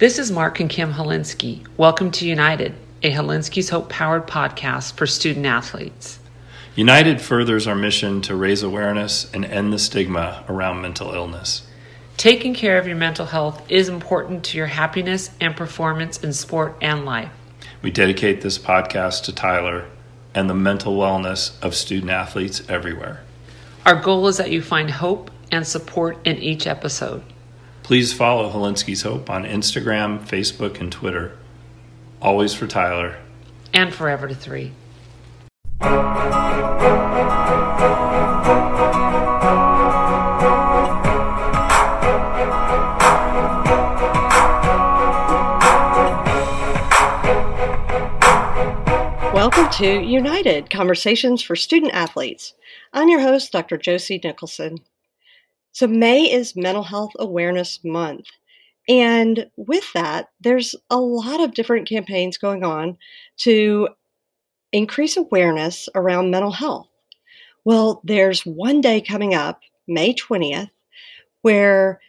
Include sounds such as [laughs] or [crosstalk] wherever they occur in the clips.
This is Mark and Kim Hilinski. Welcome to United, a Hilinski's Hope powered podcast for student athletes. United furthers our mission to raise awareness and end the stigma around mental illness. Taking care of your mental health is important to your happiness and performance in sport and life. We dedicate this podcast to Tyler and the mental wellness of student athletes everywhere. Our goal is that you find hope and support in each episode. Please follow Hilinski's Hope on Instagram, Facebook, and Twitter. Always for Tyler. And forever to three. Welcome to United Conversations for Student Athletes. I'm your host, Dr. Josie Nicholson. So, May is Mental Health Awareness Month. And with that, there's a lot of different campaigns going on to increase awareness around mental health. Well, there's one day coming up, May 20th, where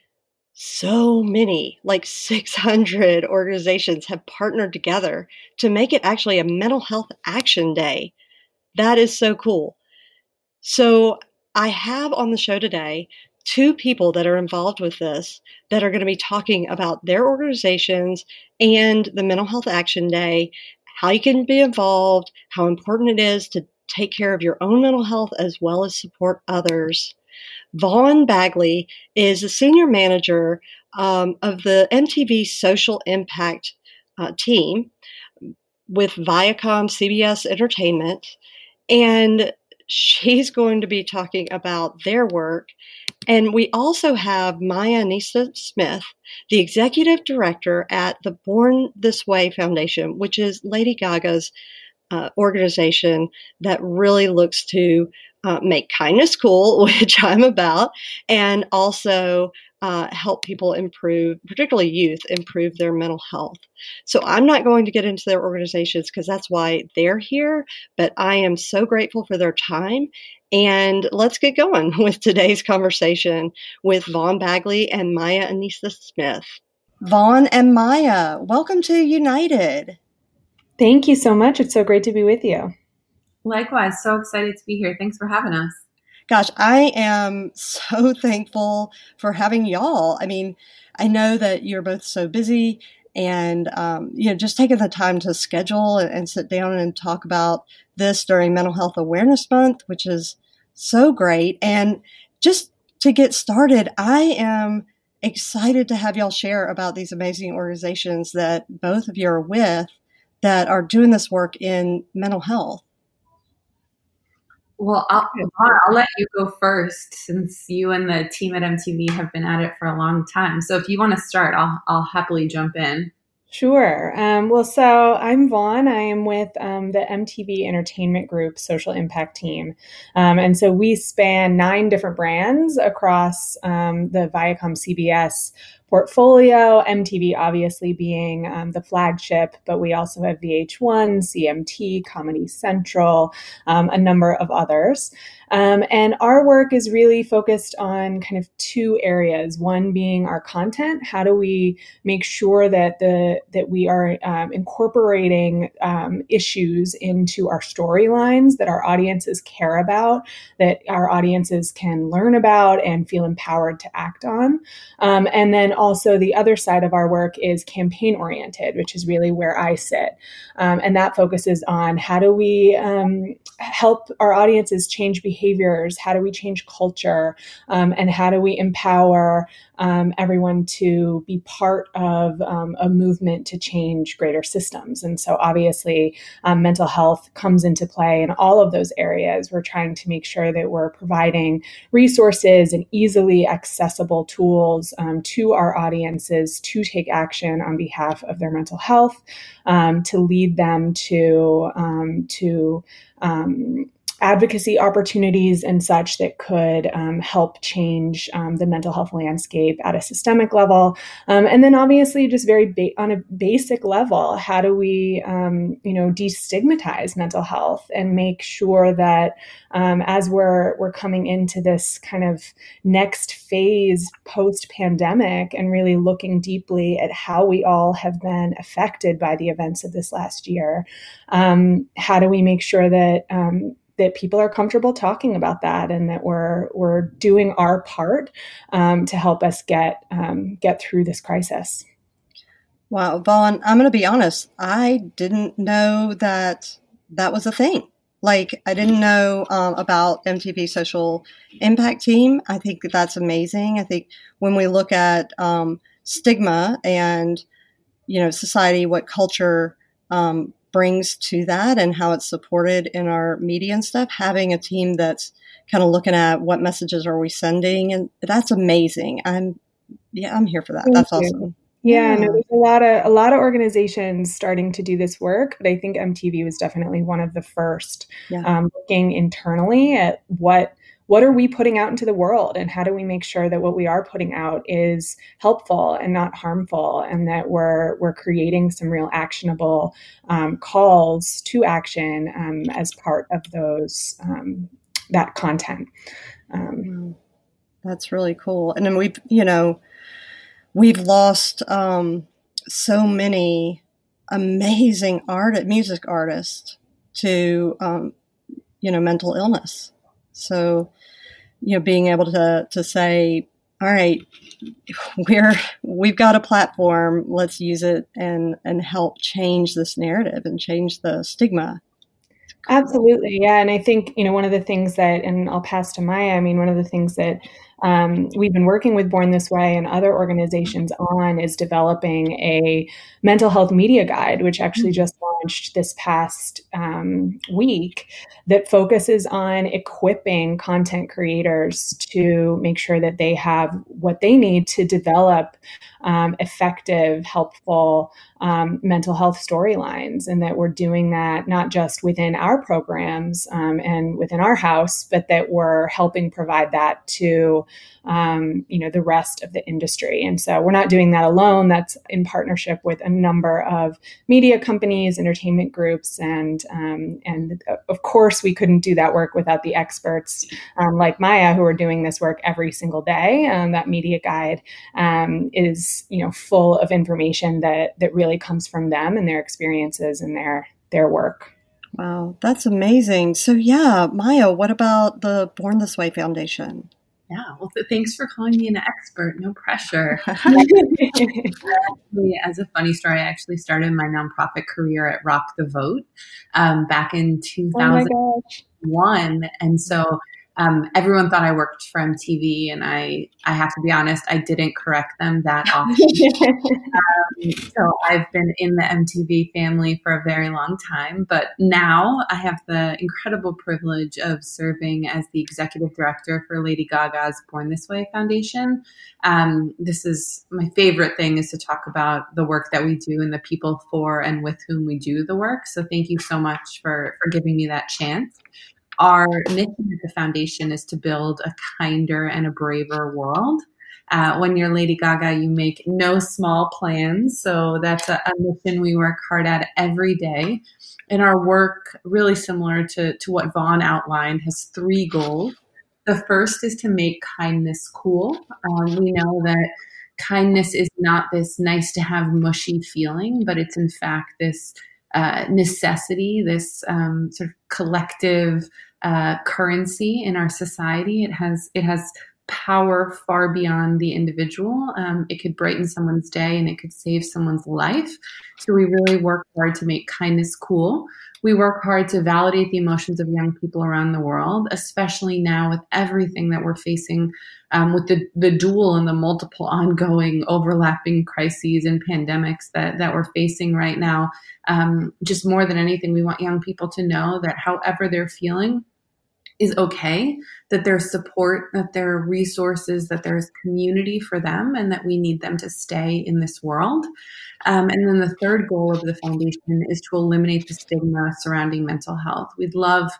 so many, like 600 [laughs] organizations have partnered together to make it actually a mental health action day. That is so cool. So, I have on the show today two people that are involved with this that are going to be talking about their organizations and the Mental Health Action Day, how you can be involved, how important it is to take care of your own mental health as well as support others. Vaughn Bagley is a senior manager um, of the MTV Social Impact uh, team with Viacom CBS Entertainment. And she's going to be talking about their work. And we also have Maya Enista Smith, the executive director at the Born This Way Foundation, which is Lady Gaga's uh, organization that really looks to uh, make kindness cool, [laughs] which I'm about, and also uh, help people improve, particularly youth, improve their mental health. So I'm not going to get into their organizations because that's why they're here, but I am so grateful for their time and let's get going [laughs] with today's conversation with Vaughn Bagley and Maya Enista Smith. Vaughn and Maya, welcome to United. Thank you so much. It's so great to be with you. Likewise, so excited to be here. Thanks for having us. Gosh, I am [laughs] so thankful for having y'all. I mean, I know that you're both so busy and um, you know just taking the time to schedule and, and, sit down and talk about this during mental health awareness month which is so great. And just to get started, I am excited to have y'all share about these amazing organizations that both of you are with that are doing this work in mental health. Well, I'll, I'll, let you go first since you and the team at MTV have been at it for a long time. So if you want to start, I'll, I'll happily jump in. Sure. Um, well, so I'm Vaughn. I am with um, the MTV Entertainment Group social impact team. Um, and so we span nine different brands across um, the Viacom CBS portfolio, MTV obviously being um, the flagship, but we also have VH1, CMT, Comedy Central, um, a number of others. Um, and our work is really focused on kind of two areas. One being our content. How do we make sure that the that we are um, incorporating um, issues into our storylines that our audiences care about, that our audiences can learn about and feel empowered to act on. Um, and then also the other side of our work is campaign oriented, which is really where I sit, um, and that focuses on how do we um, help our audiences change behaviors? How do we change culture? Um, and how do we empower um, everyone to be part of um, a movement to change greater systems? And so, obviously, um, mental health comes into play in all of those areas. We're trying to make sure that we're providing resources and easily accessible tools um, to our audiences to take action on behalf of their mental health, um, to lead them to to um, advocacy opportunities and such that could um, help change um, the mental health landscape at a systemic level. Um, and then obviously just very ba- on a basic level, how do we, um, you know, destigmatize mental health and make sure that um, as we're, we're coming into this kind of next phase post pandemic and really looking deeply at how we all have been affected by the events of this last year, um, how do we make sure that that people are comfortable talking about that and that we're we're doing our part um, to help us get um, get through this crisis. Wow, Vaughn, I'm going to be honest. I didn't know that that was a thing. Like, I didn't know um, about MTV Social Impact Team. I think that that's amazing. I think when we look at um, stigma and you know society, what culture um, brings to that and how it's supported in our media and stuff, having a team that's kind of looking at what messages are we sending and that's amazing. I'm yeah, I'm here for that. Thank that's you. awesome. Yeah, yeah, no, there's a lot of a lot of organizations starting to do this work, but I think MTV was definitely one of the first yeah. um, looking internally at what what are we putting out into the world? And how do we make sure that what we are putting out is helpful and not harmful? And that we're we're creating some real actionable um, calls to action um, as part of those um, that content. Um, that's really cool. And then we've you know we've lost um, so many amazing art music artists to um, you know mental illness so you know, being able to to say, all right, [laughs] we're we've got a platform, let's use it and and help change this narrative and change the stigma. Absolutely, yeah, and I think you know one of the things that, and I'll pass to Maya. I mean, one of the things that um, we've been working with Born This Way and other organizations on is developing a mental health media guide, which actually mm-hmm. just launched this past um, week, that focuses on equipping content creators to make sure that they have what they need to develop um, effective, helpful um, mental health storylines, and that we're doing that not just within our programs um, and within our house, but that we're helping provide that to um, you know the rest of the industry. And so we're not doing that alone. That's in partnership with a number of media companies, entertainment groups, and um, and of course we couldn't do that work without the experts um, like Maya who are doing this work every single day. Um, that media guide um, is you know full of information that that really comes from them and their experiences and their their work. Wow, that's amazing. So, yeah, Maya, what about the Born This Way Foundation? Yeah, well, thanks for calling me an expert. No pressure. [laughs] As a funny story, I actually started my nonprofit career at Rock the Vote um, back in 2001. Oh and so um, everyone thought I worked for MTV, and I, I have to be honest, I didn't correct them that [laughs] often. um, so I've been in the MTV family for a very long time, but now I have the incredible privilege of serving as the executive director for Lady Gaga's Born This Way Foundation. Um, this is my favorite thing is to talk about the work that we do and the people for and with whom we do the work. So thank you so much for for giving me that chance our mission at the foundation is to build a kinder and a braver world. Uh, when you're Lady Gaga, you make no small plans. So that's a, a, mission we work hard at every day. And our work, really similar to, to what Vaughn outlined, has three goals. The first is to make kindness cool. Um, we know that kindness is not this nice to have mushy feeling, but it's in fact this uh, necessity, this um, sort of collective uh, currency in our society. It has it has power far beyond the individual. Um, it could brighten someone's day and it could save someone's life. So we really work hard to make kindness cool. We work hard to validate the emotions of young people around the world, especially now with everything that we're facing um, with the, the dual and the multiple [laughs] ongoing overlapping crises and pandemics that, that we're facing right now. Um, just more than anything, we want young people to know that however they're feeling, is okay, that there's support, that there are resources, that there's community for them, and that we need them to stay in this world. Um, and then the third goal of the foundation is to eliminate the stigma surrounding mental health. We'd love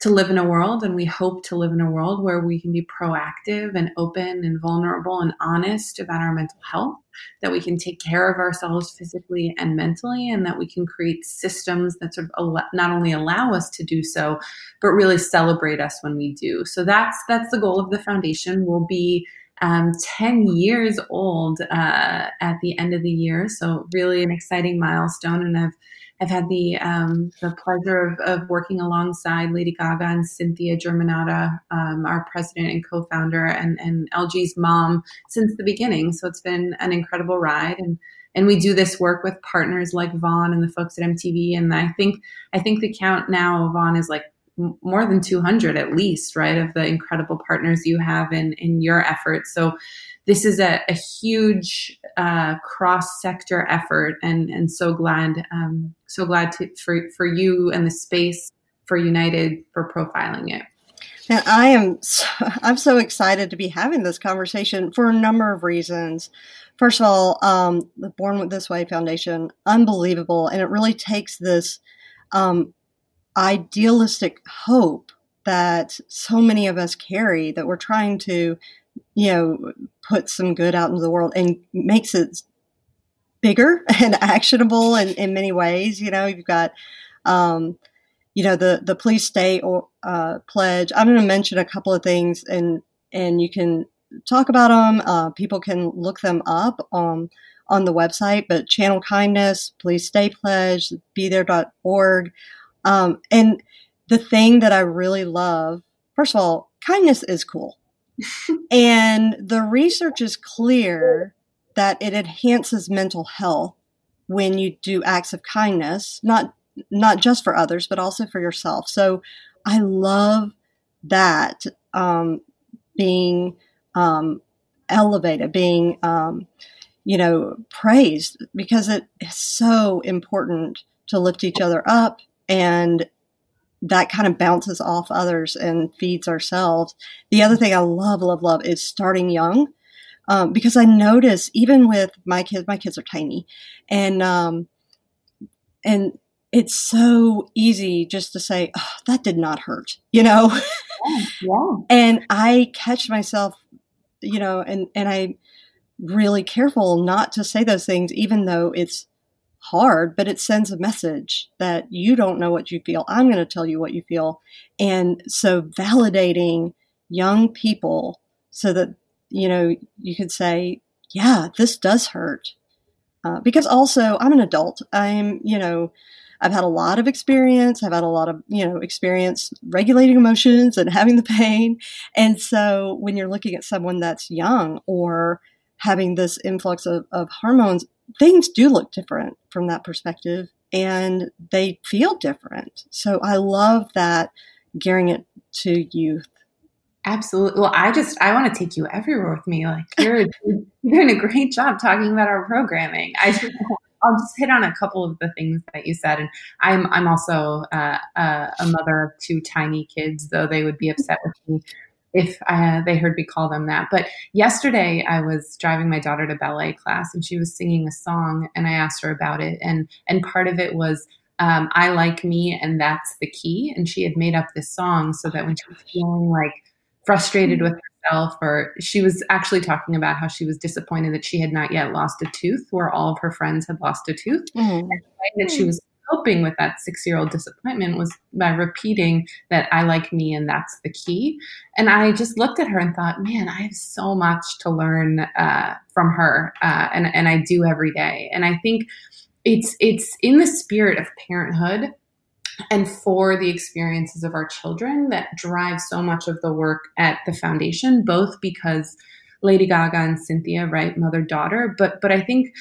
to live in a world and we hope to live in a world where we can be proactive and open and vulnerable and honest about our mental health that we can take care of ourselves physically and mentally and that we can create systems that sort of not only allow us to do so but really celebrate us when we do. So that's that's the goal of the foundation. Will be um, 10 years old uh, at the end of the year. So really an exciting milestone and i've I've had the um, the pleasure of, of, working alongside Lady Gaga and Cynthia Germanotta, um, our president and co-founder, and, and LG's mom since the beginning. So it's been an incredible ride, and and we do this work with partners like Vaughn and the folks at MTV. And I think I think the count now Vaughn is like more than 200 at least, right, of the incredible partners you have in in your efforts. So this is a, a huge uh, cross sector effort, and and so glad um, so glad to, for for you and the space for United for profiling it. And I am so, [laughs] I'm so excited to be having this conversation for a number of reasons. First of all, um, the Born This Way Foundation, unbelievable, and it really takes this um, idealistic hope that so many of us carry that we're trying to you know, put some good out into the world and makes it bigger [laughs] and actionable in, in many ways. You know, you've got, um, you know, the, the Please Stay or, uh, pledge. I'm going to mention a couple of things and, and you can talk about them. Uh, people can look them up on, on the website, but Channel Kindness, Please Stay Pledge, be there.org. Um, and the thing that I really love, first of all, kindness is cool and the research is clear that it enhances mental health when you do acts of kindness, not not just for others, but also for yourself. So I love that um, being um, elevated, being um, you know praised because it is so important to lift each other up and that kind of bounces off others and feeds ourselves. The other thing I love, love, love is starting young. Um, because I notice even with my kids, my kids are tiny and, um, and it's so easy just to say, oh, that did not hurt, you know? [laughs] Yeah, yeah. and I catch myself, you know, and, and I'm really careful not to say those things, even though it's hard, but it sends a message that you don't know what you feel. I'm going to tell you what you feel. And so validating young people so that, you know, you could say, yeah, this does hurt. Uh, because also I'm an adult. I'm, you know, I've had a lot of experience. I've had a lot of, you know, experience regulating emotions and having the pain. And so when you're looking at someone that's young or having this influx of, of hormones, things do look different from that perspective and they feel different. So I love that gearing it to youth. Absolutely. Well, I just I want to take you everywhere with me. Like you're you're doing a great job talking about our programming. I just, I'll just hit on a couple of the things that you said, and I'm I'm also uh, uh, a mother of two tiny kids, though they would be upset with me if uh, they heard me call them that. But yesterday, I was driving my daughter to ballet class, and she was singing a song, and I asked her about it, and and part of it was. Um, I like me, and that's the key. And she had made up this song so that when she was feeling like frustrated with herself, or she was actually talking about how she was disappointed that she had not yet lost a tooth, where all of her friends had lost a tooth, mm-hmm. and that she was coping with that six year old disappointment was by repeating that I like me and that's the key. And I just looked at her and thought, man, I have so much to learn uh, from her, uh, and and I do every day. And I think it's it's in the spirit of parenthood and for the experiences of our children that drive so much of the work at the foundation, both because Lady Gaga and Cynthia, right, mother daughter, but but I think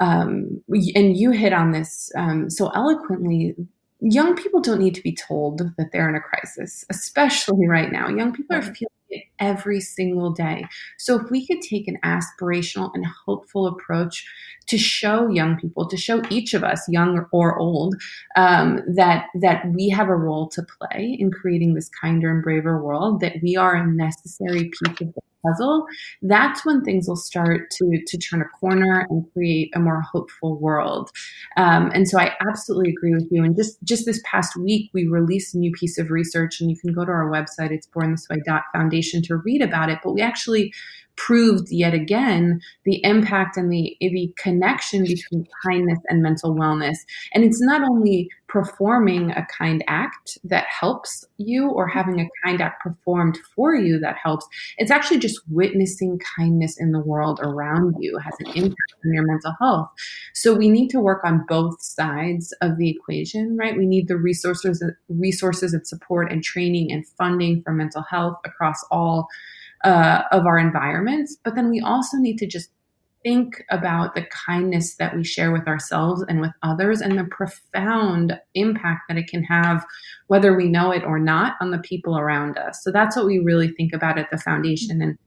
um, and you hit on this um, so eloquently young people don't need to be told that they're in a crisis especially right now. Young people are feeling it every single day. So if we could take an aspirational and hopeful approach to show young people, to show each of us, young or old, um, that that we have a role to play in creating this kinder and braver world, that we are a necessary piece of the puzzle, that's when things will start to to turn a corner and create a more hopeful world. Um, and so I absolutely agree with you. And just just this past week, we released a new piece of research, and you can go to our website, it's bornthisway.foundation to read about it. But we actually proved yet again the impact and the, the connection between kindness and mental wellness. And it's not only performing a kind act that helps you or having a kind act performed for you that helps, it's actually just witnessing kindness in the world around you has an impact on your mental health. So we need to work on both sides of the equation, right? We need the resources, resources and support and training and funding for mental health across all uh, of our environments, but then we also need to just think about the kindness that we share with ourselves and with others and the profound impact that it can have, whether we know it or not, on the people around us. So that's what we really think about at the foundation. And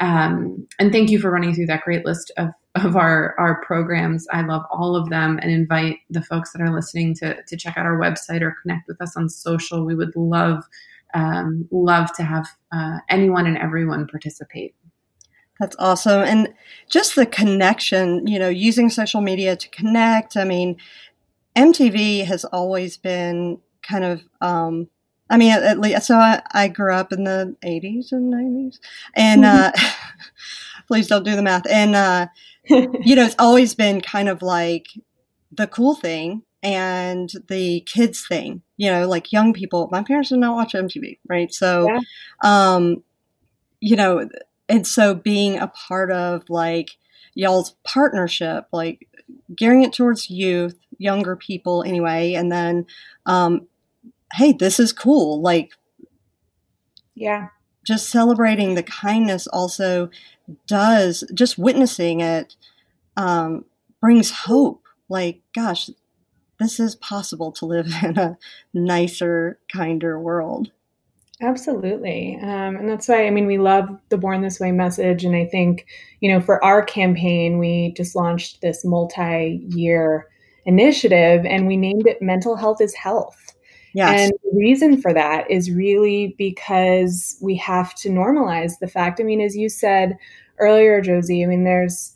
um, and thank you for running through that great list of, of our, our programs. I love all of them and invite the folks that are listening to, to check out our website or connect with us on social. We would love um, love to have uh, anyone and everyone participate. That's awesome. And just the connection, you know, using social media to connect. I mean, MTV has always been kind of, um, I mean, at, least, so I, I, grew up in the 80s and 90s. And uh, [laughs] [laughs] please don't do the math. And, uh, you know, it's always been kind of like the cool thing and the kids thing, you know, like young people. My parents did not watch MTV, right? So, yeah. um, you know, and so being a part of like y'all's partnership, like gearing it towards youth, younger people anyway, and then, um, hey, this is cool. Like, yeah, just celebrating the kindness also does, just witnessing it, um, brings hope. Like, gosh, this is possible to live [laughs] in a nicer, kinder world. Absolutely. Um, and that's why, I mean, we love the Born This Way message. And I think, you know, for our campaign, we just launched this multi year initiative and we named it Mental Health is Health. Yes. And the reason for that is really because we have to normalize the fact. I mean, as you said earlier, Josie, I mean, there's,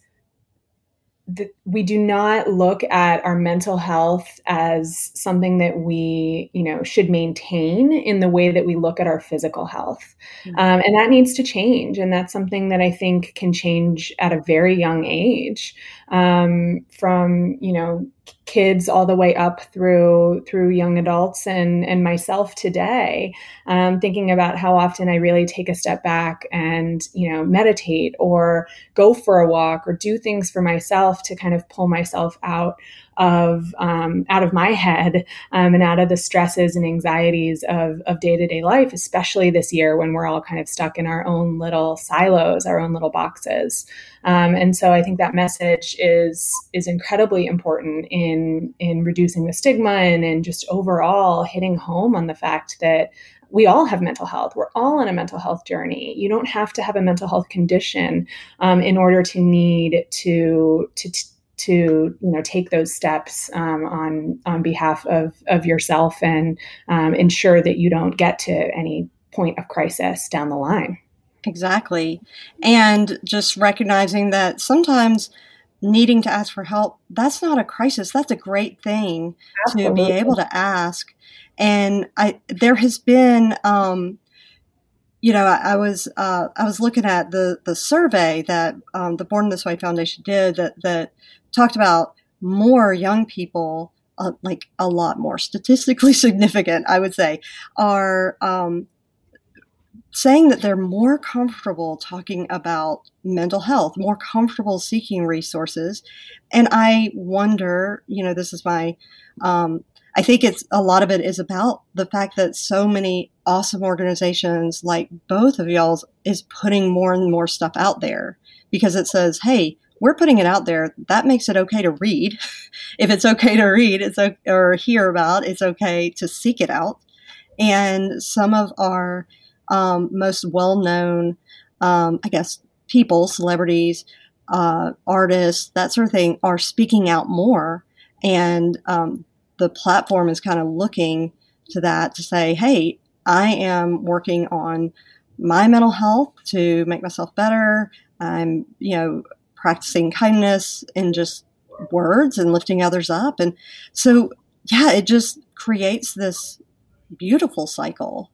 we do not look at our mental health as something that we you know should maintain in the way that we look at our physical health mm-hmm. um, and that needs to change and that's something that i think can change at a very young age um, from you know kids all the way up through through young adults and and myself today um, thinking about how often i really take a step back and you know meditate or go for a walk or do things for myself to kind of pull myself out of um, out of my head um, and out of the stresses and anxieties of of day to day life, especially this year when we're all kind of stuck in our own little silos, our own little boxes. Um, and so I think that message is is incredibly important in in reducing the stigma and in just overall hitting home on the fact that we all have mental health. We're all on a mental health journey. You don't have to have a mental health condition um, in order to need to to, to you know take those steps um, on on behalf of of yourself and um, ensure that you don't get to any point of crisis down the line. Exactly, and just recognizing that sometimes needing to ask for help that's not a crisis that's a great thing Absolutely. to be able to ask and i there has been um, you know, I, I was uh, I was looking at the the survey that um, the Born This Way Foundation did that that talked about more young people, uh, like a lot more statistically [laughs] significant, I would say, are um, saying that they're more comfortable talking about mental health, more comfortable seeking resources. And I wonder, you know, this is my, um, I think it's a lot of it is about the fact that so many awesome organizations like both of y'all's is putting more and more stuff out there because it says, hey, we're putting it out there. That makes it okay to read. [laughs] if it's okay to read, it's okay, or hear about, it's okay to seek it out. And some of our um, most well known, um, I guess, people, celebrities, uh, artists, that sort of thing, are speaking out more. And um, the platform is kind of looking to that to say, hey, I am working on my mental health to make myself better. I'm, you know, practicing kindness in just words and lifting others up. And so, yeah, it just creates this beautiful cycle.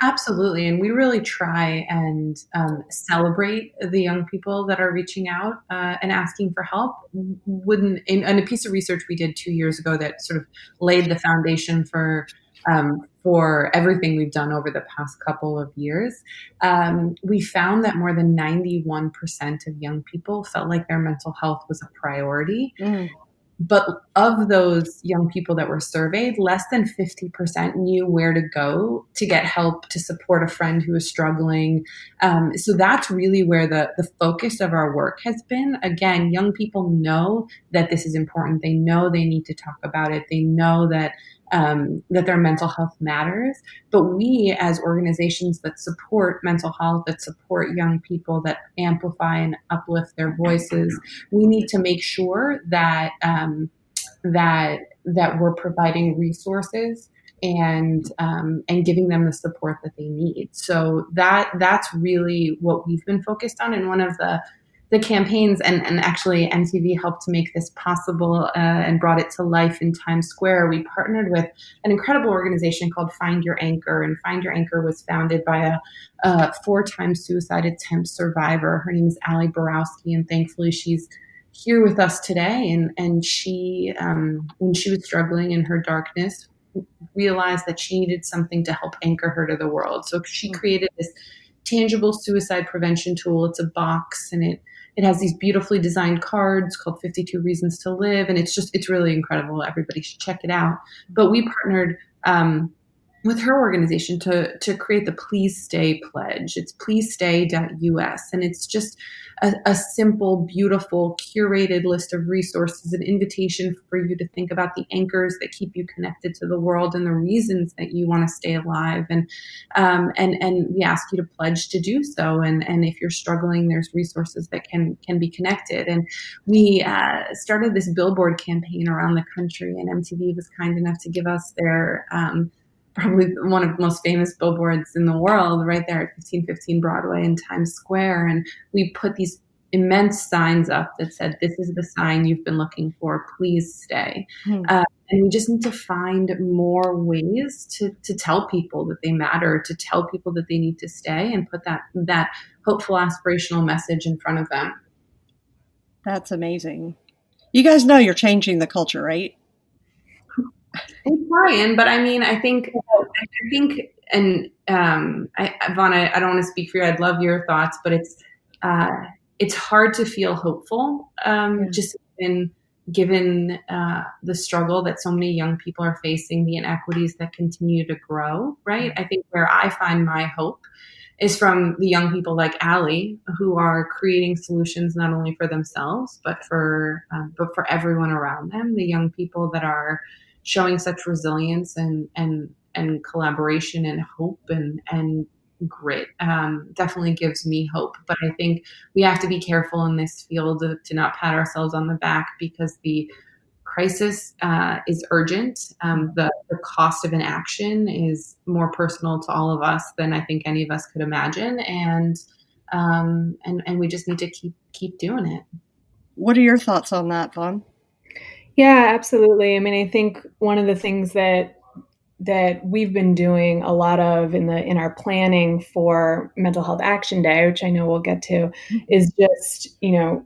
Absolutely. And we really try and um, celebrate the young people that are reaching out uh, and asking for help. Wouldn't, in, in, a piece of research we did two years ago that sort of laid the foundation for um, for everything we've done over the past couple of years, um, we found that more than 91% of young people felt like their mental health was a priority. Mm. But of those young people that were surveyed, less than 50% knew where to go to get help to support a friend who is struggling. Um, so that's really where the, the focus of our work has been. Again, young people know that this is important. They know they need to talk about it. They know that um, that their mental health matters. But we, as organizations that support mental health, that support young people, that amplify and uplift their voices, we need to make sure that um, that that we're providing resources and um, and giving them the support that they need. So that that's really what we've been focused on. And one of the the campaigns and, and actually MTV helped to make this possible uh, and brought it to life in Times Square. We partnered with an incredible organization called Find Your Anchor, and Find Your Anchor was founded by a, a four-time suicide attempt survivor. Her name is Ali Borowski, and thankfully she's here with us today. And and she, um, when she was struggling in her darkness, realized that she needed something to help anchor her to the world. So she hmm. created this tangible suicide prevention tool. It's a box, and it it has these beautifully designed cards called 52 Reasons to Live. And it's just, it's really incredible. Everybody should check it out. But we partnered um, with her organization to to create the Please Stay pledge. It's pleasestay.us, and it's just a, a, simple, beautiful, curated list of resources, an invitation for you to think about the anchors that keep you connected to the world and the reasons that you want to stay alive. And um, and and we ask you to pledge to do so. And and if you're struggling, there's resources that can can be connected. And we uh, started this billboard campaign around the country, and MTV was kind enough to give us their um, probably one of the most famous billboards in the world right there at 1515 Broadway in Times Square. And we put these immense signs up that said, This is the sign you've been looking for. Please stay. Hmm. Uh, and we just need to find more ways to, to tell people that they matter, to tell people that they need to stay and put that, that hopeful, aspirational message in front of them. That's amazing. You guys know you're changing the culture, right? I'm trying, but I mean, I think, I think, and um, I, Vaughn, I, don't want to speak for you. I'd love your thoughts, but it's uh, it's hard to feel hopeful, um, yeah. just in given uh, the struggle that so many young people are facing, the inequities that continue to grow. Right. I think where I find my hope is from the young people like Ali who are creating solutions not only for themselves but for um, but for everyone around them. The young people that are showing such resilience and and and collaboration and hope and and grit um, definitely gives me hope. But I think we have to be careful in this field to, to not pat ourselves on the back because the crisis uh, is urgent. Um, the, the cost of inaction is more personal to all of us than I think any of us could imagine, and um, and and we just need to keep keep doing it. What are your thoughts on that, Vaughn? Yeah, absolutely. I mean, I think one of the things that that we've been doing a lot of in the in our planning for mental health action day which i know we'll get to mm-hmm. is just you know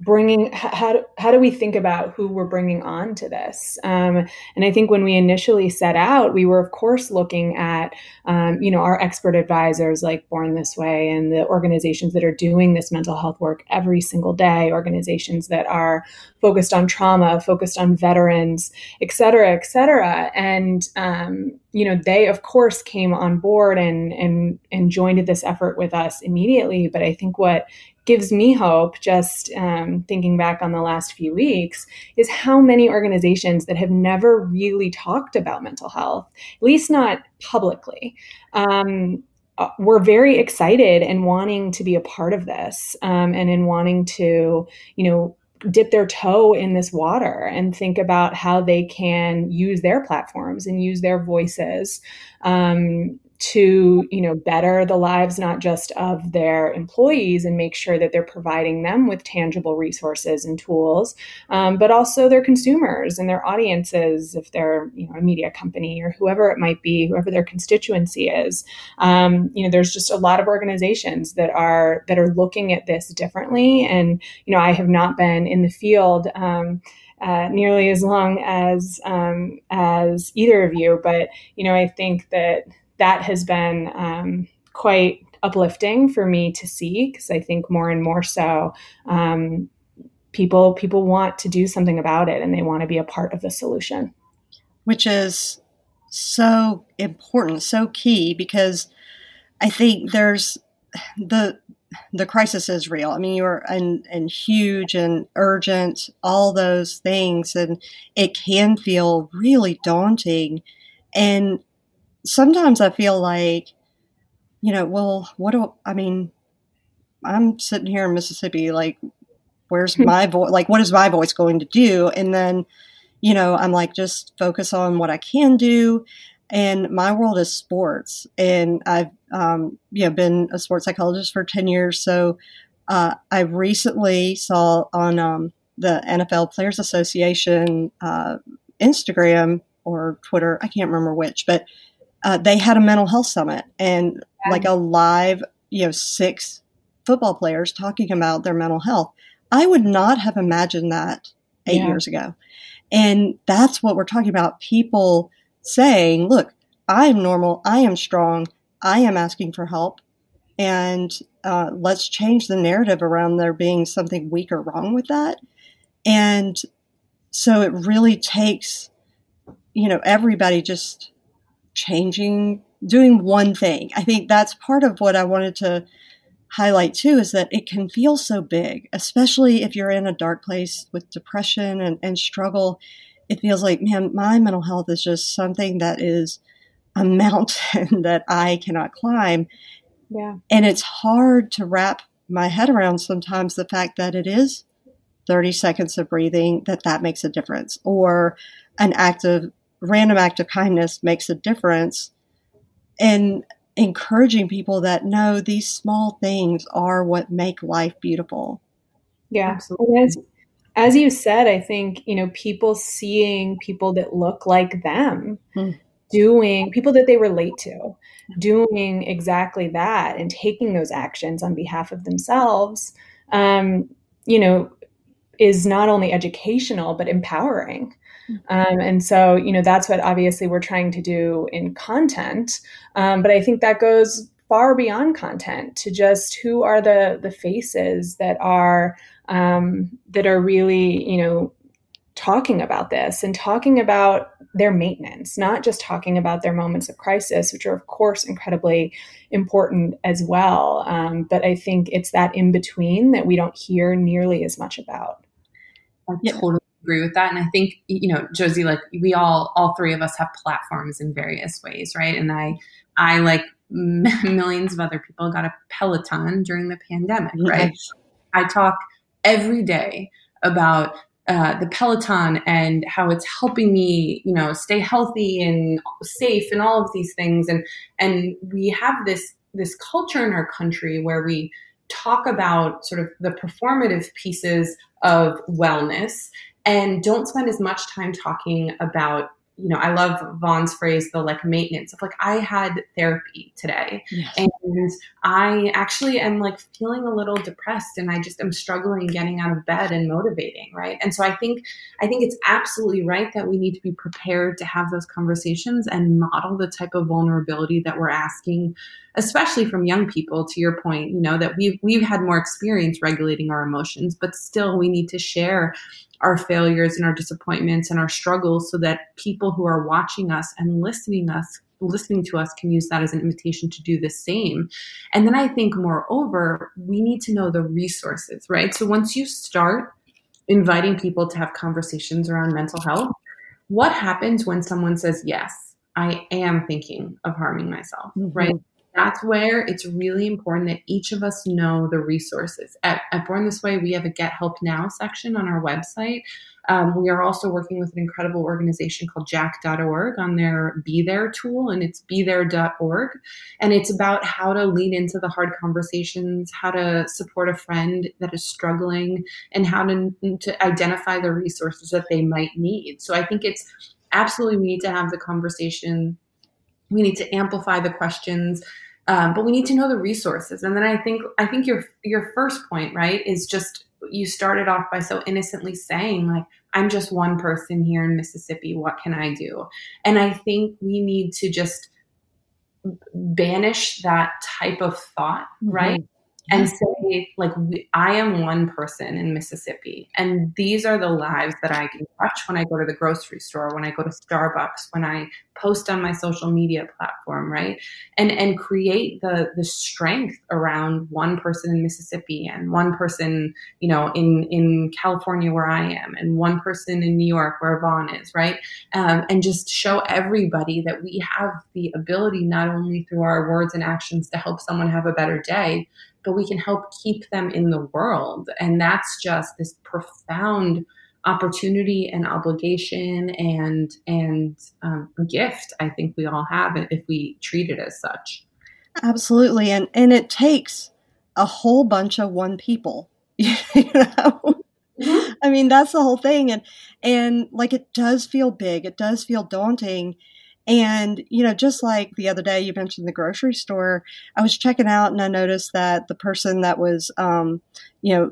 bringing how do, how do we think about who we're bringing on to this? Um, and i think when we initially set out we were of course looking at um, you know our expert advisors like born this way and the organizations that are doing this mental health work every single day organizations that are focused on trauma focused on veterans et cetera et cetera. And um, you know they of course came on board and and and joined this effort with us immediately. But i think what gives me hope, just um, thinking back on the last few weeks, is how many organizations that have never really talked about mental health, at least not publicly, um, uh, we're very excited and wanting to be a part of this um, and in wanting to, you know, dip their toe in this water and think about how they can use their platforms and use their voices um, to you know better the lives not just of their employees and make sure that they're providing them with tangible resources and tools um, but also their consumers and their audiences if they're you know a media company or whoever it might be whoever their constituency is. Um, you know there's just a lot of organizations that are that are looking at this differently. And you know i have not been in the field um, uh, nearly as long as um, as either of you, but you know, I think that that has been um, quite uplifting for me to see because I think more and more so um, people people want to do something about it and they want to be a part of the solution, which is so important, so key because I think there's the the crisis is real. I mean, you're and and huge and urgent, all those things, and it can feel really daunting. And sometimes I feel like, you know, well, what do I mean? I'm sitting here in Mississippi, like, where's hmm. my voice? Like, what is my voice going to do? And then, you know, I'm like, just focus on what I can do. And my world is sports, and I've, um, you know, been a sports psychologist for ten years. So, uh, I recently saw on um, the NFL Players Association uh, Instagram or Twitter, I can't remember which, but uh, they had a mental health summit and yeah. like a live, you know, six football players talking about their mental health. I would not have imagined that eight yeah. years ago. And that's what we're talking about. People saying, look, I am normal. I am strong. I am asking for help. And uh, let's change the narrative around there being something weak or wrong with that. And so it really takes, you know, everybody just changing, doing one thing. I think that's part of what I wanted to highlight too is that it can feel so big, especially if you're in a dark place with depression and, and struggle. It feels like, man, my mental health is just something that is a [laughs] mountain that I cannot climb. Yeah. And it's hard to wrap my head around sometimes the fact that it is 30 seconds of breathing, that that makes a difference, or an act of random act of kindness makes a difference and encouraging people that no these small things are what make life beautiful. Yeah. Absolutely. as, as you said i think you know people seeing people that look like them hmm. doing people that they relate to doing exactly that and taking those actions on behalf of themselves um, you know is not only educational but empowering um, and so, you know, that's what obviously we're trying to do in content. Um, but I think that goes far beyond content to just who are the the faces that are um, that are really, you know, talking about this and talking about their maintenance, not just talking about their moments of crisis, which are, of course, incredibly important as well. Um, but I think it's that in between that we don't hear nearly as much about. I totally agree with that. And I think, you know, Josie, like we all, all three of us have platforms in various ways, right? And I, I like [laughs] millions of other people got a Peloton during the pandemic, right? I talk every day about uh, the Peloton and how it's helping me, you know, stay healthy and safe and all of these things. And and we have this this culture in our country where we talk about sort of the performative pieces of wellness and don't spend as much time talking about you know, I love Vaughn's phrase, the like maintenance of like, I had therapy today yes. and I actually am like feeling a little depressed and I just am struggling getting out of bed and motivating. Right. And so I think, I think it's absolutely right that we need to be prepared to have those conversations and model the type of vulnerability that we're asking, especially from young people to your point, you know, that we've, we've had more experience regulating our emotions, but still we need to share our failures and our disappointments and our struggles so that people people who are watching us and listening us listening to us can use that as an invitation to do the same. And then I think, moreover, we need to know the resources, right? So once you start inviting people to have conversations around mental health, what happens when someone says, Yes, I am thinking of harming myself, mm-hmm. right? That's where it's really important that each of us know the resources. At, at Born This Way, we have a Get Help Now section on our website um, we are also working with an incredible organization called jack.org on their Be There tool, and it's bethere.org. And it's about how to lean into the hard conversations, how to support a friend that is struggling, and how to, to identify the resources that they might need. So I think it's absolutely we need to have the conversation, we need to amplify the questions. Um, but we need to know the resources. And then i think i think your your first point right is just you started off by so innocently saying like i'm just one person here in mississippi. What can i do? And i think we need to just banish that type of thought mm-hmm. And say like i am one person in mississippi and these are the lives that i can touch when i go to the grocery store when i go to starbucks when i post on my social media platform right? And and create the the strength around one person in mississippi and one person you know in in california where i am and one person in new york where vaughn is right? Um, and just show everybody that we have the ability not only through our words and actions to help someone have a better day but we can help keep them in the world. And that's just this profound opportunity and obligation and and um, gift I think we all have if we treat it as such. Absolutely, and and it takes a whole bunch of one people. [laughs] you know, mm-hmm. I mean that's the whole thing, and and like it does feel big, it does feel daunting, and, you know, just like the other day you mentioned the grocery store, I was checking out and I noticed that the person that was, um, you know,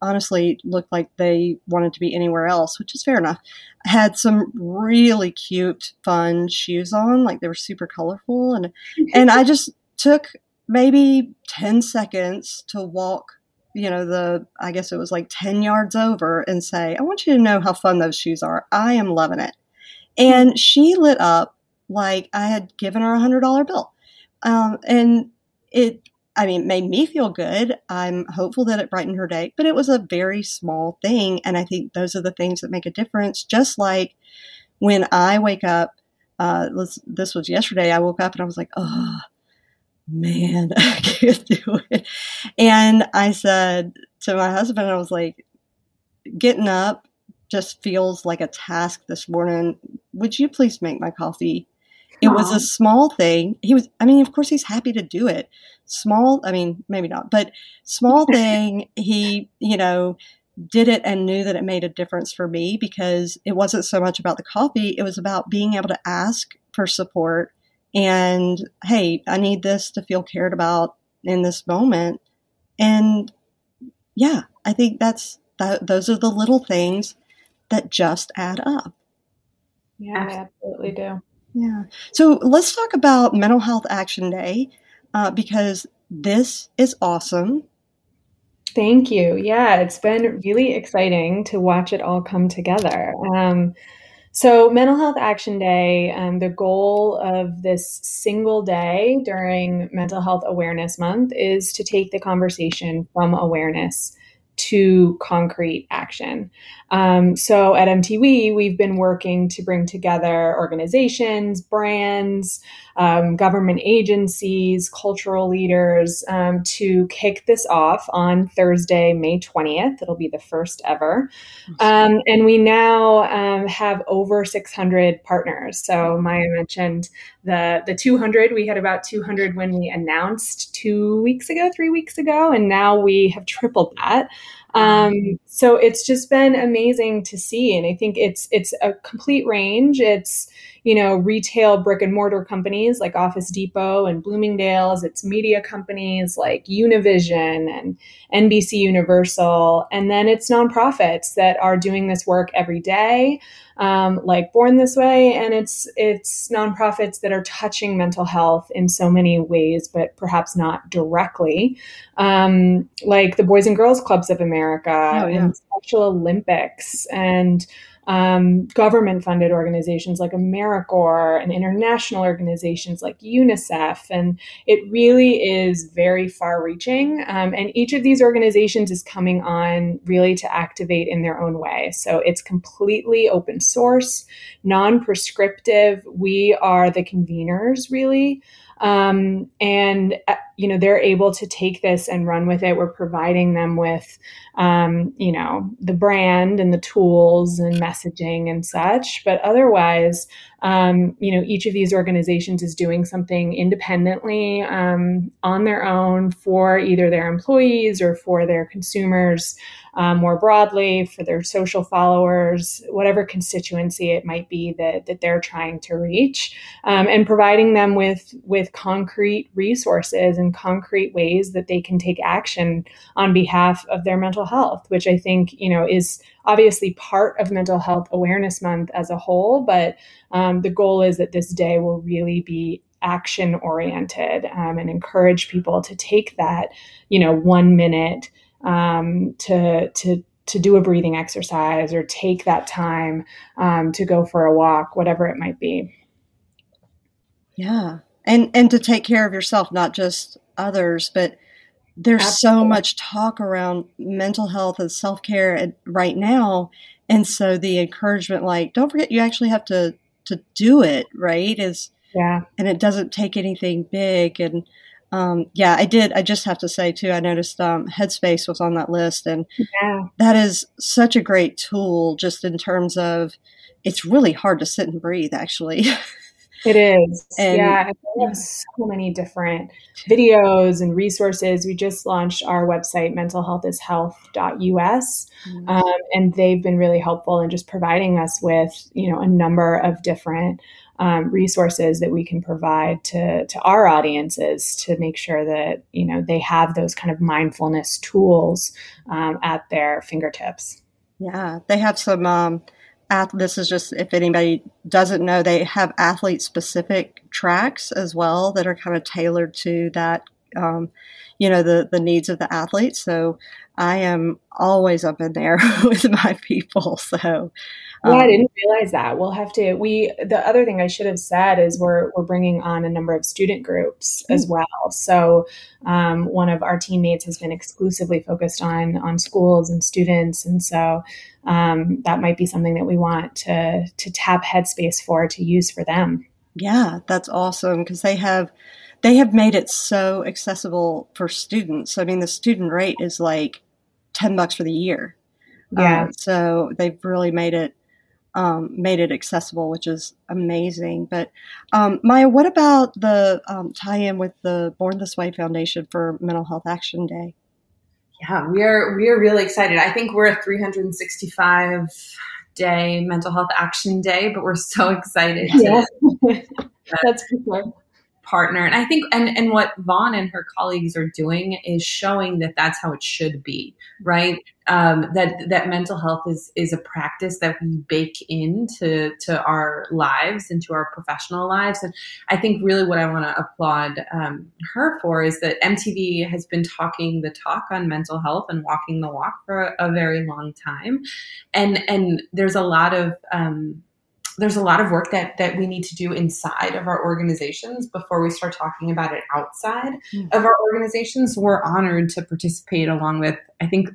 honestly looked like they wanted to be anywhere else, which is fair enough, had some really cute, fun shoes on. Like they were super colorful. And, [laughs] and I just took maybe 10 seconds to walk you know the i guess it was like 10 yards over and say i want you to know how fun those shoes are i am loving it and she lit up like I had given her a hundred dollar bill. Um, and it, I mean, made me feel good. I'm hopeful that it brightened her day, but it was a very small thing. And I think those are the things that make a difference. Just like when I wake up, uh, this was yesterday, I woke up and I was like, oh, man, [laughs] I can't do it. And I said to my husband, I was like, getting up just feels like a task this morning. Would you please make my coffee? It was a small thing. He was, I mean, of course, he's happy to do it. Small, I mean, maybe not, but small [laughs] thing. He, you know, did it and knew that it made a difference for me because it wasn't so much about the coffee, it was about being able to ask for support and, hey, I need this to feel cared about in this moment. And yeah, I think that's that, those are the little things that just add up. Yeah, I absolutely do. Yeah. So let's talk about Mental Health Action Day uh, because this is awesome. Thank you. Yeah, it's been really exciting to watch it all come together. Um, so, Mental Health Action Day, um, the goal of this single day during Mental Health Awareness Month is to take the conversation from awareness to concrete action. Um, so at MTV, we've been working to bring together organizations, brands, um, government agencies, cultural leaders um, to kick this off on Thursday, May 20th. It'll be the first ever. Um, and we now um, have over 600 partners. So Maya mentioned the, the 200. We had about 200 when we announced two weeks ago, three weeks ago, and now we have tripled that. Um, so it's just been amazing to see, and I think it's it's a complete range. It's you know retail brick and mortar companies like Office Depot and Bloomingdale's. It's media companies like Univision and NBC Universal, and then it's nonprofits that are doing this work every day um, like Born This Way, and it's it's nonprofits that are touching mental health in so many ways, but perhaps not directly, um, like the Boys and Girls Clubs of America oh, yeah. and Special Olympics and um, government funded organizations like AmeriCorps and international organizations like UNICEF. And it really is very far reaching. Um, and each of these organizations is coming on really to activate in their own way. So it's completely open source, non prescriptive. We are the conveners, really. Um, and uh, you know they're able to take this and run with it. We're providing them with um, you know the brand and the tools and messaging and such. But otherwise, um, you know each of these organizations is doing something independently um, on their own for either their employees or for their consumers um, more broadly for their social followers, whatever constituency it might be that, that they're trying to reach, um, and providing them with, with concrete resources and concrete ways that they can take action on behalf of their mental health, which I think, you know, is obviously part of Mental Health Awareness Month as a whole, but um, the goal is that this day will really be action oriented um, and encourage people to take that, you know, one minute um, to to to do a breathing exercise or take that time um, to go for a walk, whatever it might be. Yeah, and and to take care of yourself, not just others, but there's Absolutely. so much talk around mental health and self care right now, and so the encouragement, like, don't forget, you actually have to to do it. Right? Is yeah, and it doesn't take anything big and um, yeah, I did. I just have to say too. I noticed um, Headspace was on that list, and yeah. that is such a great tool. Just in terms of, it's really hard to sit and breathe. Actually, [laughs] it is. And, yeah, we have so many different videos and resources. We just launched our website, mentalhealthishealth.us, mm-hmm. um, and they've been really helpful in just providing us with you know a number of different um, resources that we can provide to, to our audiences to make sure that you know they have those kind of mindfulness tools um, at their fingertips. Yeah, they have some. This is just if anybody doesn't know, they have athlete specific tracks as well that are kind of tailored to that. Um, you know the the needs of the athletes. So I am always up in there [laughs] with my people. [laughs] So yeah, I um, didn't realize that. We'll have to. We the other thing I should have said is we're we're bringing on a number of student groups as mm-hmm. well. So um, one of our teammates has been exclusively focused on on schools and students, and so um, that might be something that we want to to tap Headspace for to use for them. Yeah, that's awesome because they have they have made it so accessible for students. I mean, the student rate is like ten bucks for the year. Yeah. Um, so they've really made it um, made it accessible, which is amazing. But um, Maya, what about the um, tie-in with the Born This Way Foundation for Mental Health Action Day? Yeah, we are we are really excited. I think we're a 365 day mental health action day, but we're so [laughs] excited. Yeah, [laughs] that's for sure partner. And I think, and, and what Vaughn and her colleagues are doing is showing that that's how it should be, right? Um, that, that mental health is, is a practice that we bake into, to our lives, into our professional lives. And I think really what I want to applaud um, her for is that MTV has been talking the talk on mental health and walking the walk for a, a very long time. And, and there's a lot of, um, there's a lot of work that that we need to do inside of our organizations before we start talking about it outside mm-hmm. of our organizations. We're honored to participate along with I think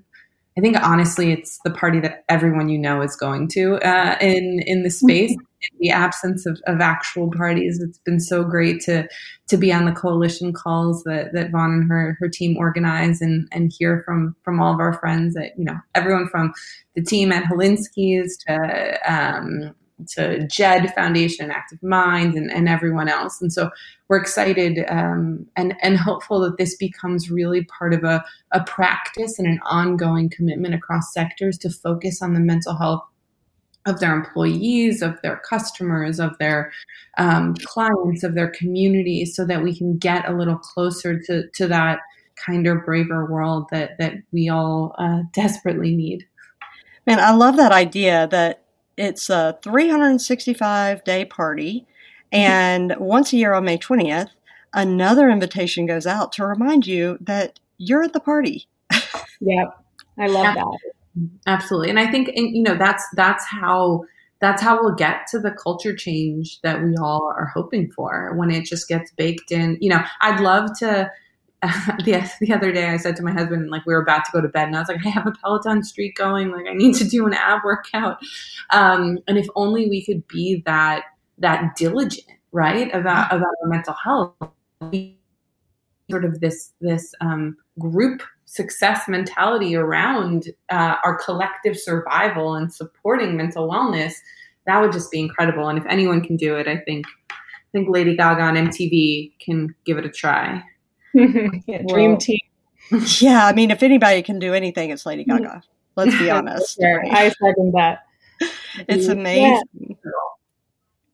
I think honestly it's the party that everyone you know is going to uh, in in the space. Mm-hmm. In the absence of, of actual parties, it's been so great to to be on the coalition calls that that Vaughn and her her team organize and and hear from from all of our friends that you know everyone from the team at Hilinski's to um, to JED Foundation, Active Minds, and, and everyone else. And so we're excited um, and, and hopeful that this becomes really part of a, a practice and an ongoing commitment across sectors to focus on the mental health of their employees, of their customers, of their um, clients, of their communities, so that we can get a little closer to, to that kinder, braver world that, that we all uh, [laughs] desperately need. Man, I love that idea that it's a 365 day party. And once a year on May 20th, another invitation goes out to remind you that you're at the party. [laughs] yep. I love that. Absolutely. And I think, you know, that's, that's how, that's how we'll get to the culture change that we all are hoping for when it just gets baked in. You know, I'd love to, [laughs] the, the other day I said to my husband, like we were about to go to bed and I was like, I have a Peloton streak going. Like I need to do an ab workout. Um, and if only we could be that, that diligent, right. About, about our mental health, sort of this, this, um, group success mentality around uh, our collective survival and supporting mental wellness, that would just be incredible. And if anyone can do it, I think I think Lady Gaga on MTV can give it a try. [laughs] yeah, dream well, team. Yeah, I mean, if anybody can do anything, it's Lady Gaga. Let's be [laughs] honest. I second that. [laughs] It's amazing. Yeah.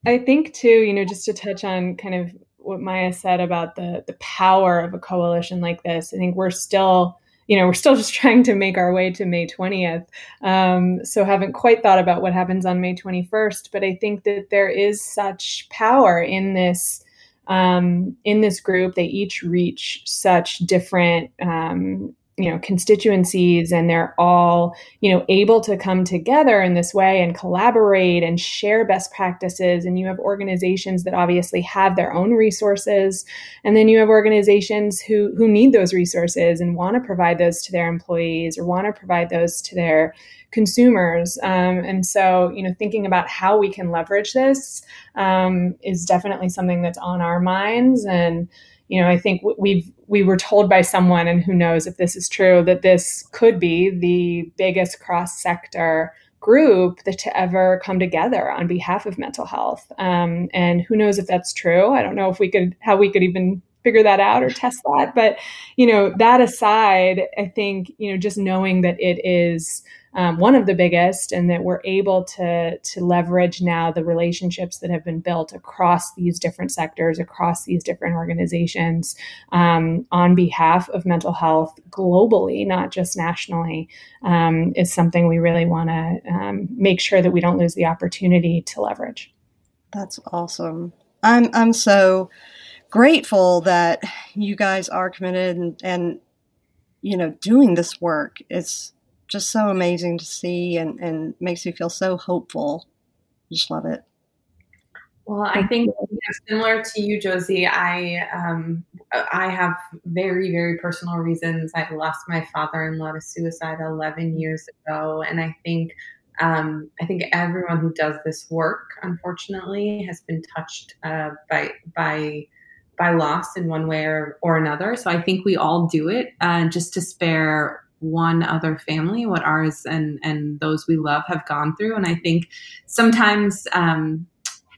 I think too, you know, just to touch on kind of what Maya said about the the power of a coalition like this. I think we're still you know, we're still just trying to make our way to May 20th. Um, so haven't quite thought about what happens on May 21st. But I think that there is such power in this um, in this group. They each reach such different um, you know constituencies and they're all you know able to come together in this way and collaborate and share best practices. And you have organizations that obviously have their own resources. And then you have organizations who who need those resources and want to provide those to their employees or want to provide those to their consumers. Um, and so you know thinking about how we can leverage this um, is definitely something that's on our minds. And you know, I think we've we were told by someone, and who knows if this is true, that this could be the biggest cross sector group that to ever come together on behalf of mental health. Um, and who knows if that's true? I don't know if we could how we could even figure that out or test that. But you know, that aside, I think you know just knowing that it is um, one of the biggest, and that we're able to to leverage now the relationships that have been built across these different sectors, across these different organizations, um, on behalf of mental health globally, not just nationally, um, is something we really want to um, make sure that we don't lose the opportunity to leverage. That's awesome. I'm I'm so grateful that you guys are committed and, and you know doing this work. It's just so amazing to see and, and makes me feel so hopeful. Just love it. Well, I think similar to you, Josie. I um, I have very very personal reasons. I lost my father-in-law to suicide 11 years ago, and I think um, I think everyone who does this work, unfortunately, has been touched uh, by by by loss in one way or, or another. So I think we all do it uh, just to spare one other family what ours and and those we love have gone through. And i think sometimes um,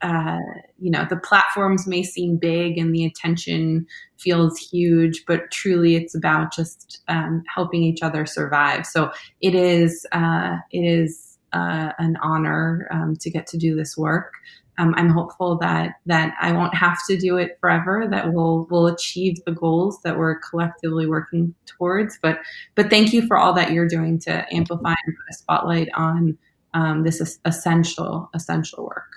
uh, you know the platforms may seem big and the attention feels huge but truly it's about just um, helping each other survive. So it is uh, it is uh, an honor um, to get to do this work um, I'm hopeful that that I won't have to do it forever. That we'll we'll achieve the goals that we're collectively working towards. But but thank you for all that you're doing to amplify and put a spotlight on um, this essential essential work.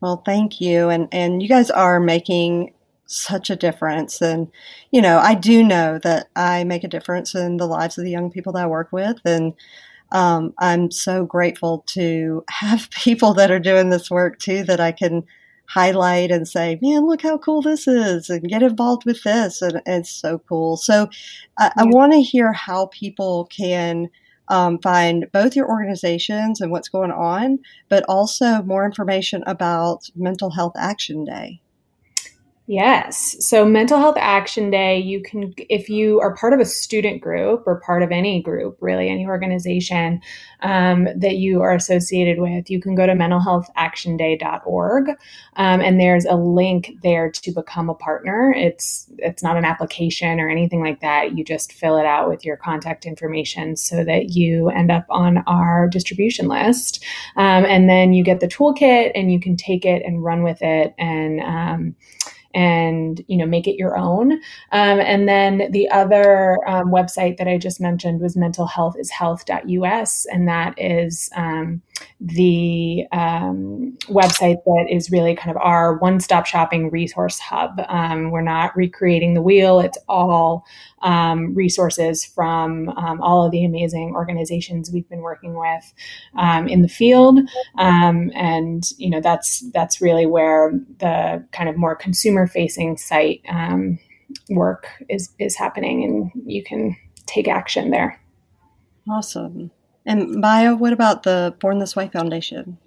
Well, thank you, and and you guys are making such a difference. And you know, I do know that I make a difference in the lives of the young people that I work with, and um, I'm so grateful to have [laughs] people that are doing this work too that I can highlight and say, man, look how cool this is and get involved with this. And, it's so cool. So I, I want to hear how people can um, find both your organizations and what's going on, but also more information about Mental Health Action Day. Yes. So Mental Health Action Day, you can, if you are part of a student group or part of any group, really any organization um, that you are associated with, you can go to mentalhealthactionday.org, um, and there's a link there to become a partner. It's it's not an application or anything like that. You just fill it out with your contact information so that you end up on our distribution list, um, and then you get the toolkit and you can take it and run with it and um, and you know make it your own. Um, and then the other um, website that i just mentioned was mentalhealthishealth.us and that is um, the um, website that is really kind of our one stop shopping resource hub. Um, we're not recreating the wheel, it's all um, resources from um, all of the amazing organizations we've been working with um, in the field. Um, and, you know, that's, that's really where the kind of more consumer facing site work is, is happening, and you can take action there. Awesome. And Maya, what about the Born This Way Foundation?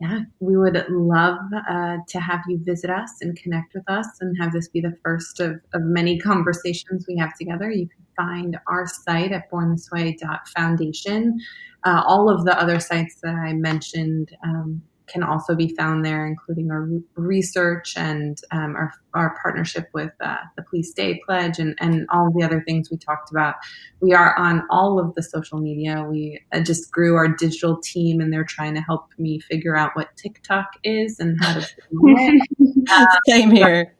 Yeah, we would love uh, to have you visit us and connect with us and have this be the first of, of many conversations we have together. You can find our site at bornthisway.foundation. Uh, all of the other sites that I mentioned um, can also be found there, including our research and um, our, our partnership with uh, the Police Day Pledge and, and all the other things we talked about. We are on all of the social media. We uh, just grew our digital team, and they're trying to help me figure out what TikTok is and how to. [laughs] um, [laughs] Same here.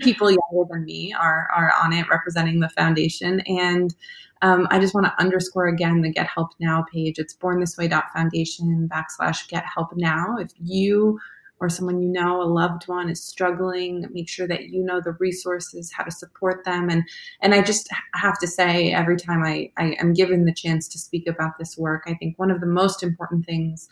People younger than me are are on it, representing the foundation, and um, I just want to underscore again the Get Help Now page. It's bornthisway.foundation backslash get help now. If you or someone you know, a loved one is struggling, make sure that you know the resources, how to support them. And and I just have to say, every time I, I am given the chance to speak about this work, I think one of the most important things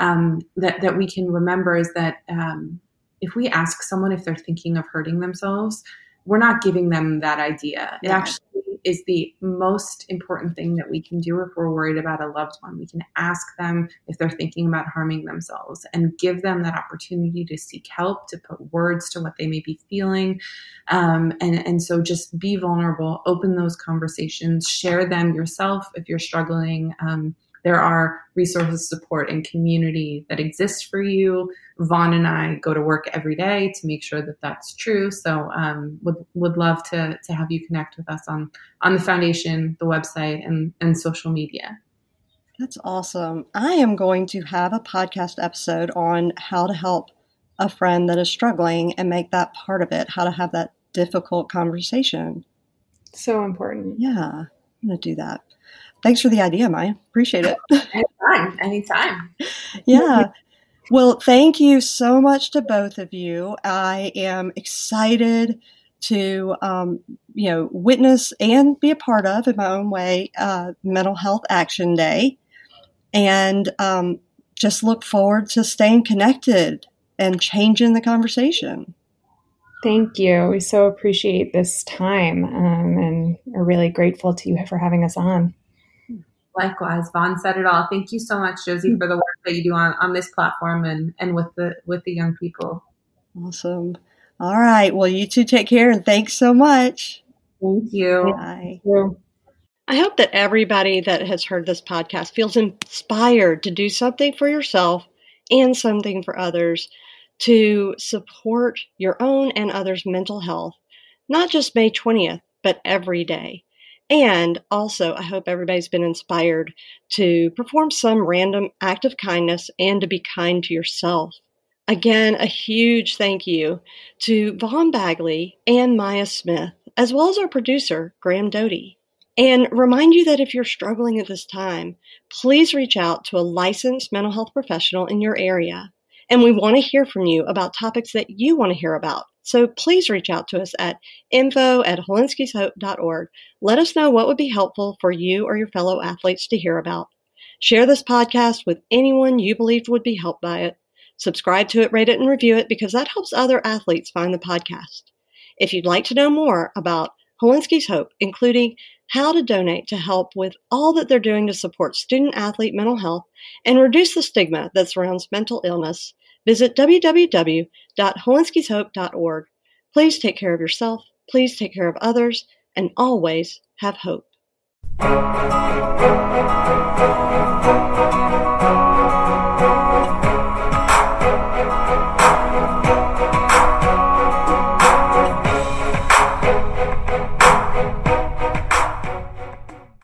um, that, that we can remember is that um, if we ask someone if they're thinking of hurting themselves, we're not giving them that idea. It actually is the most important thing that we can do if we're worried about a loved one. We can ask them if they're thinking about harming themselves and give them that opportunity to seek help, to put words to what they may be feeling. Um, and, and so just be vulnerable, open those conversations, share them yourself if you're struggling. Um, there are resources, support, and community that exists for you. Vaughn and I go to work every day to make sure that that's true. So um, would would love to to have you connect with us on on the foundation, the website, and and social media. That's awesome. I am going to have a podcast episode on how to help a friend that is struggling and make that part of it. How to have that difficult conversation. So important. Yeah, I'm going to do that. Thanks for the idea, Maya. Appreciate it. [laughs] Anytime. Anytime. yeah. Well, thank you so much to both of you. I am excited to, um, you know, witness and be a part of, in my own way, uh, Mental Health Action Day, and um, just look forward to staying connected and changing the conversation. Thank you. We so appreciate this time um, and are really grateful to you for having us on. Likewise, Vaughn said it all. Thank you so much, Josie, hmm. for the work that you do on, on this platform and, and with the with the young people. Awesome. All right. Well, you two take care and thanks so much. Thank you. Bye. Thank you. I hope that everybody that has heard this podcast feels inspired to do something for yourself and something for others to support your own and others' mental health, not just May 20th, but every day. And also, I hope everybody's been inspired to perform some random act of kindness and to be kind to yourself. Again, a huge thank you to Vaughn Bagley and Maya Smith, as well as our producer, Graham Doty. And remind you that if you're struggling at this time, please reach out to a licensed mental health professional in your area. And we want to hear from you about topics that you want to hear about. So please reach out to us at info at hilinskishope.org. Let us know what would be helpful for you or your fellow athletes to hear about. Share this podcast with anyone you believed would be helped by it. Subscribe to it, rate it, and review it because that helps other athletes find the podcast. If you'd like to know more about Hilinski's Hope, including how to donate to help with all that they're doing to support student athlete mental health and reduce the stigma that surrounds mental illness, Visit www.hilinskishope.org. Please take care of yourself, please take care of others, and always have hope.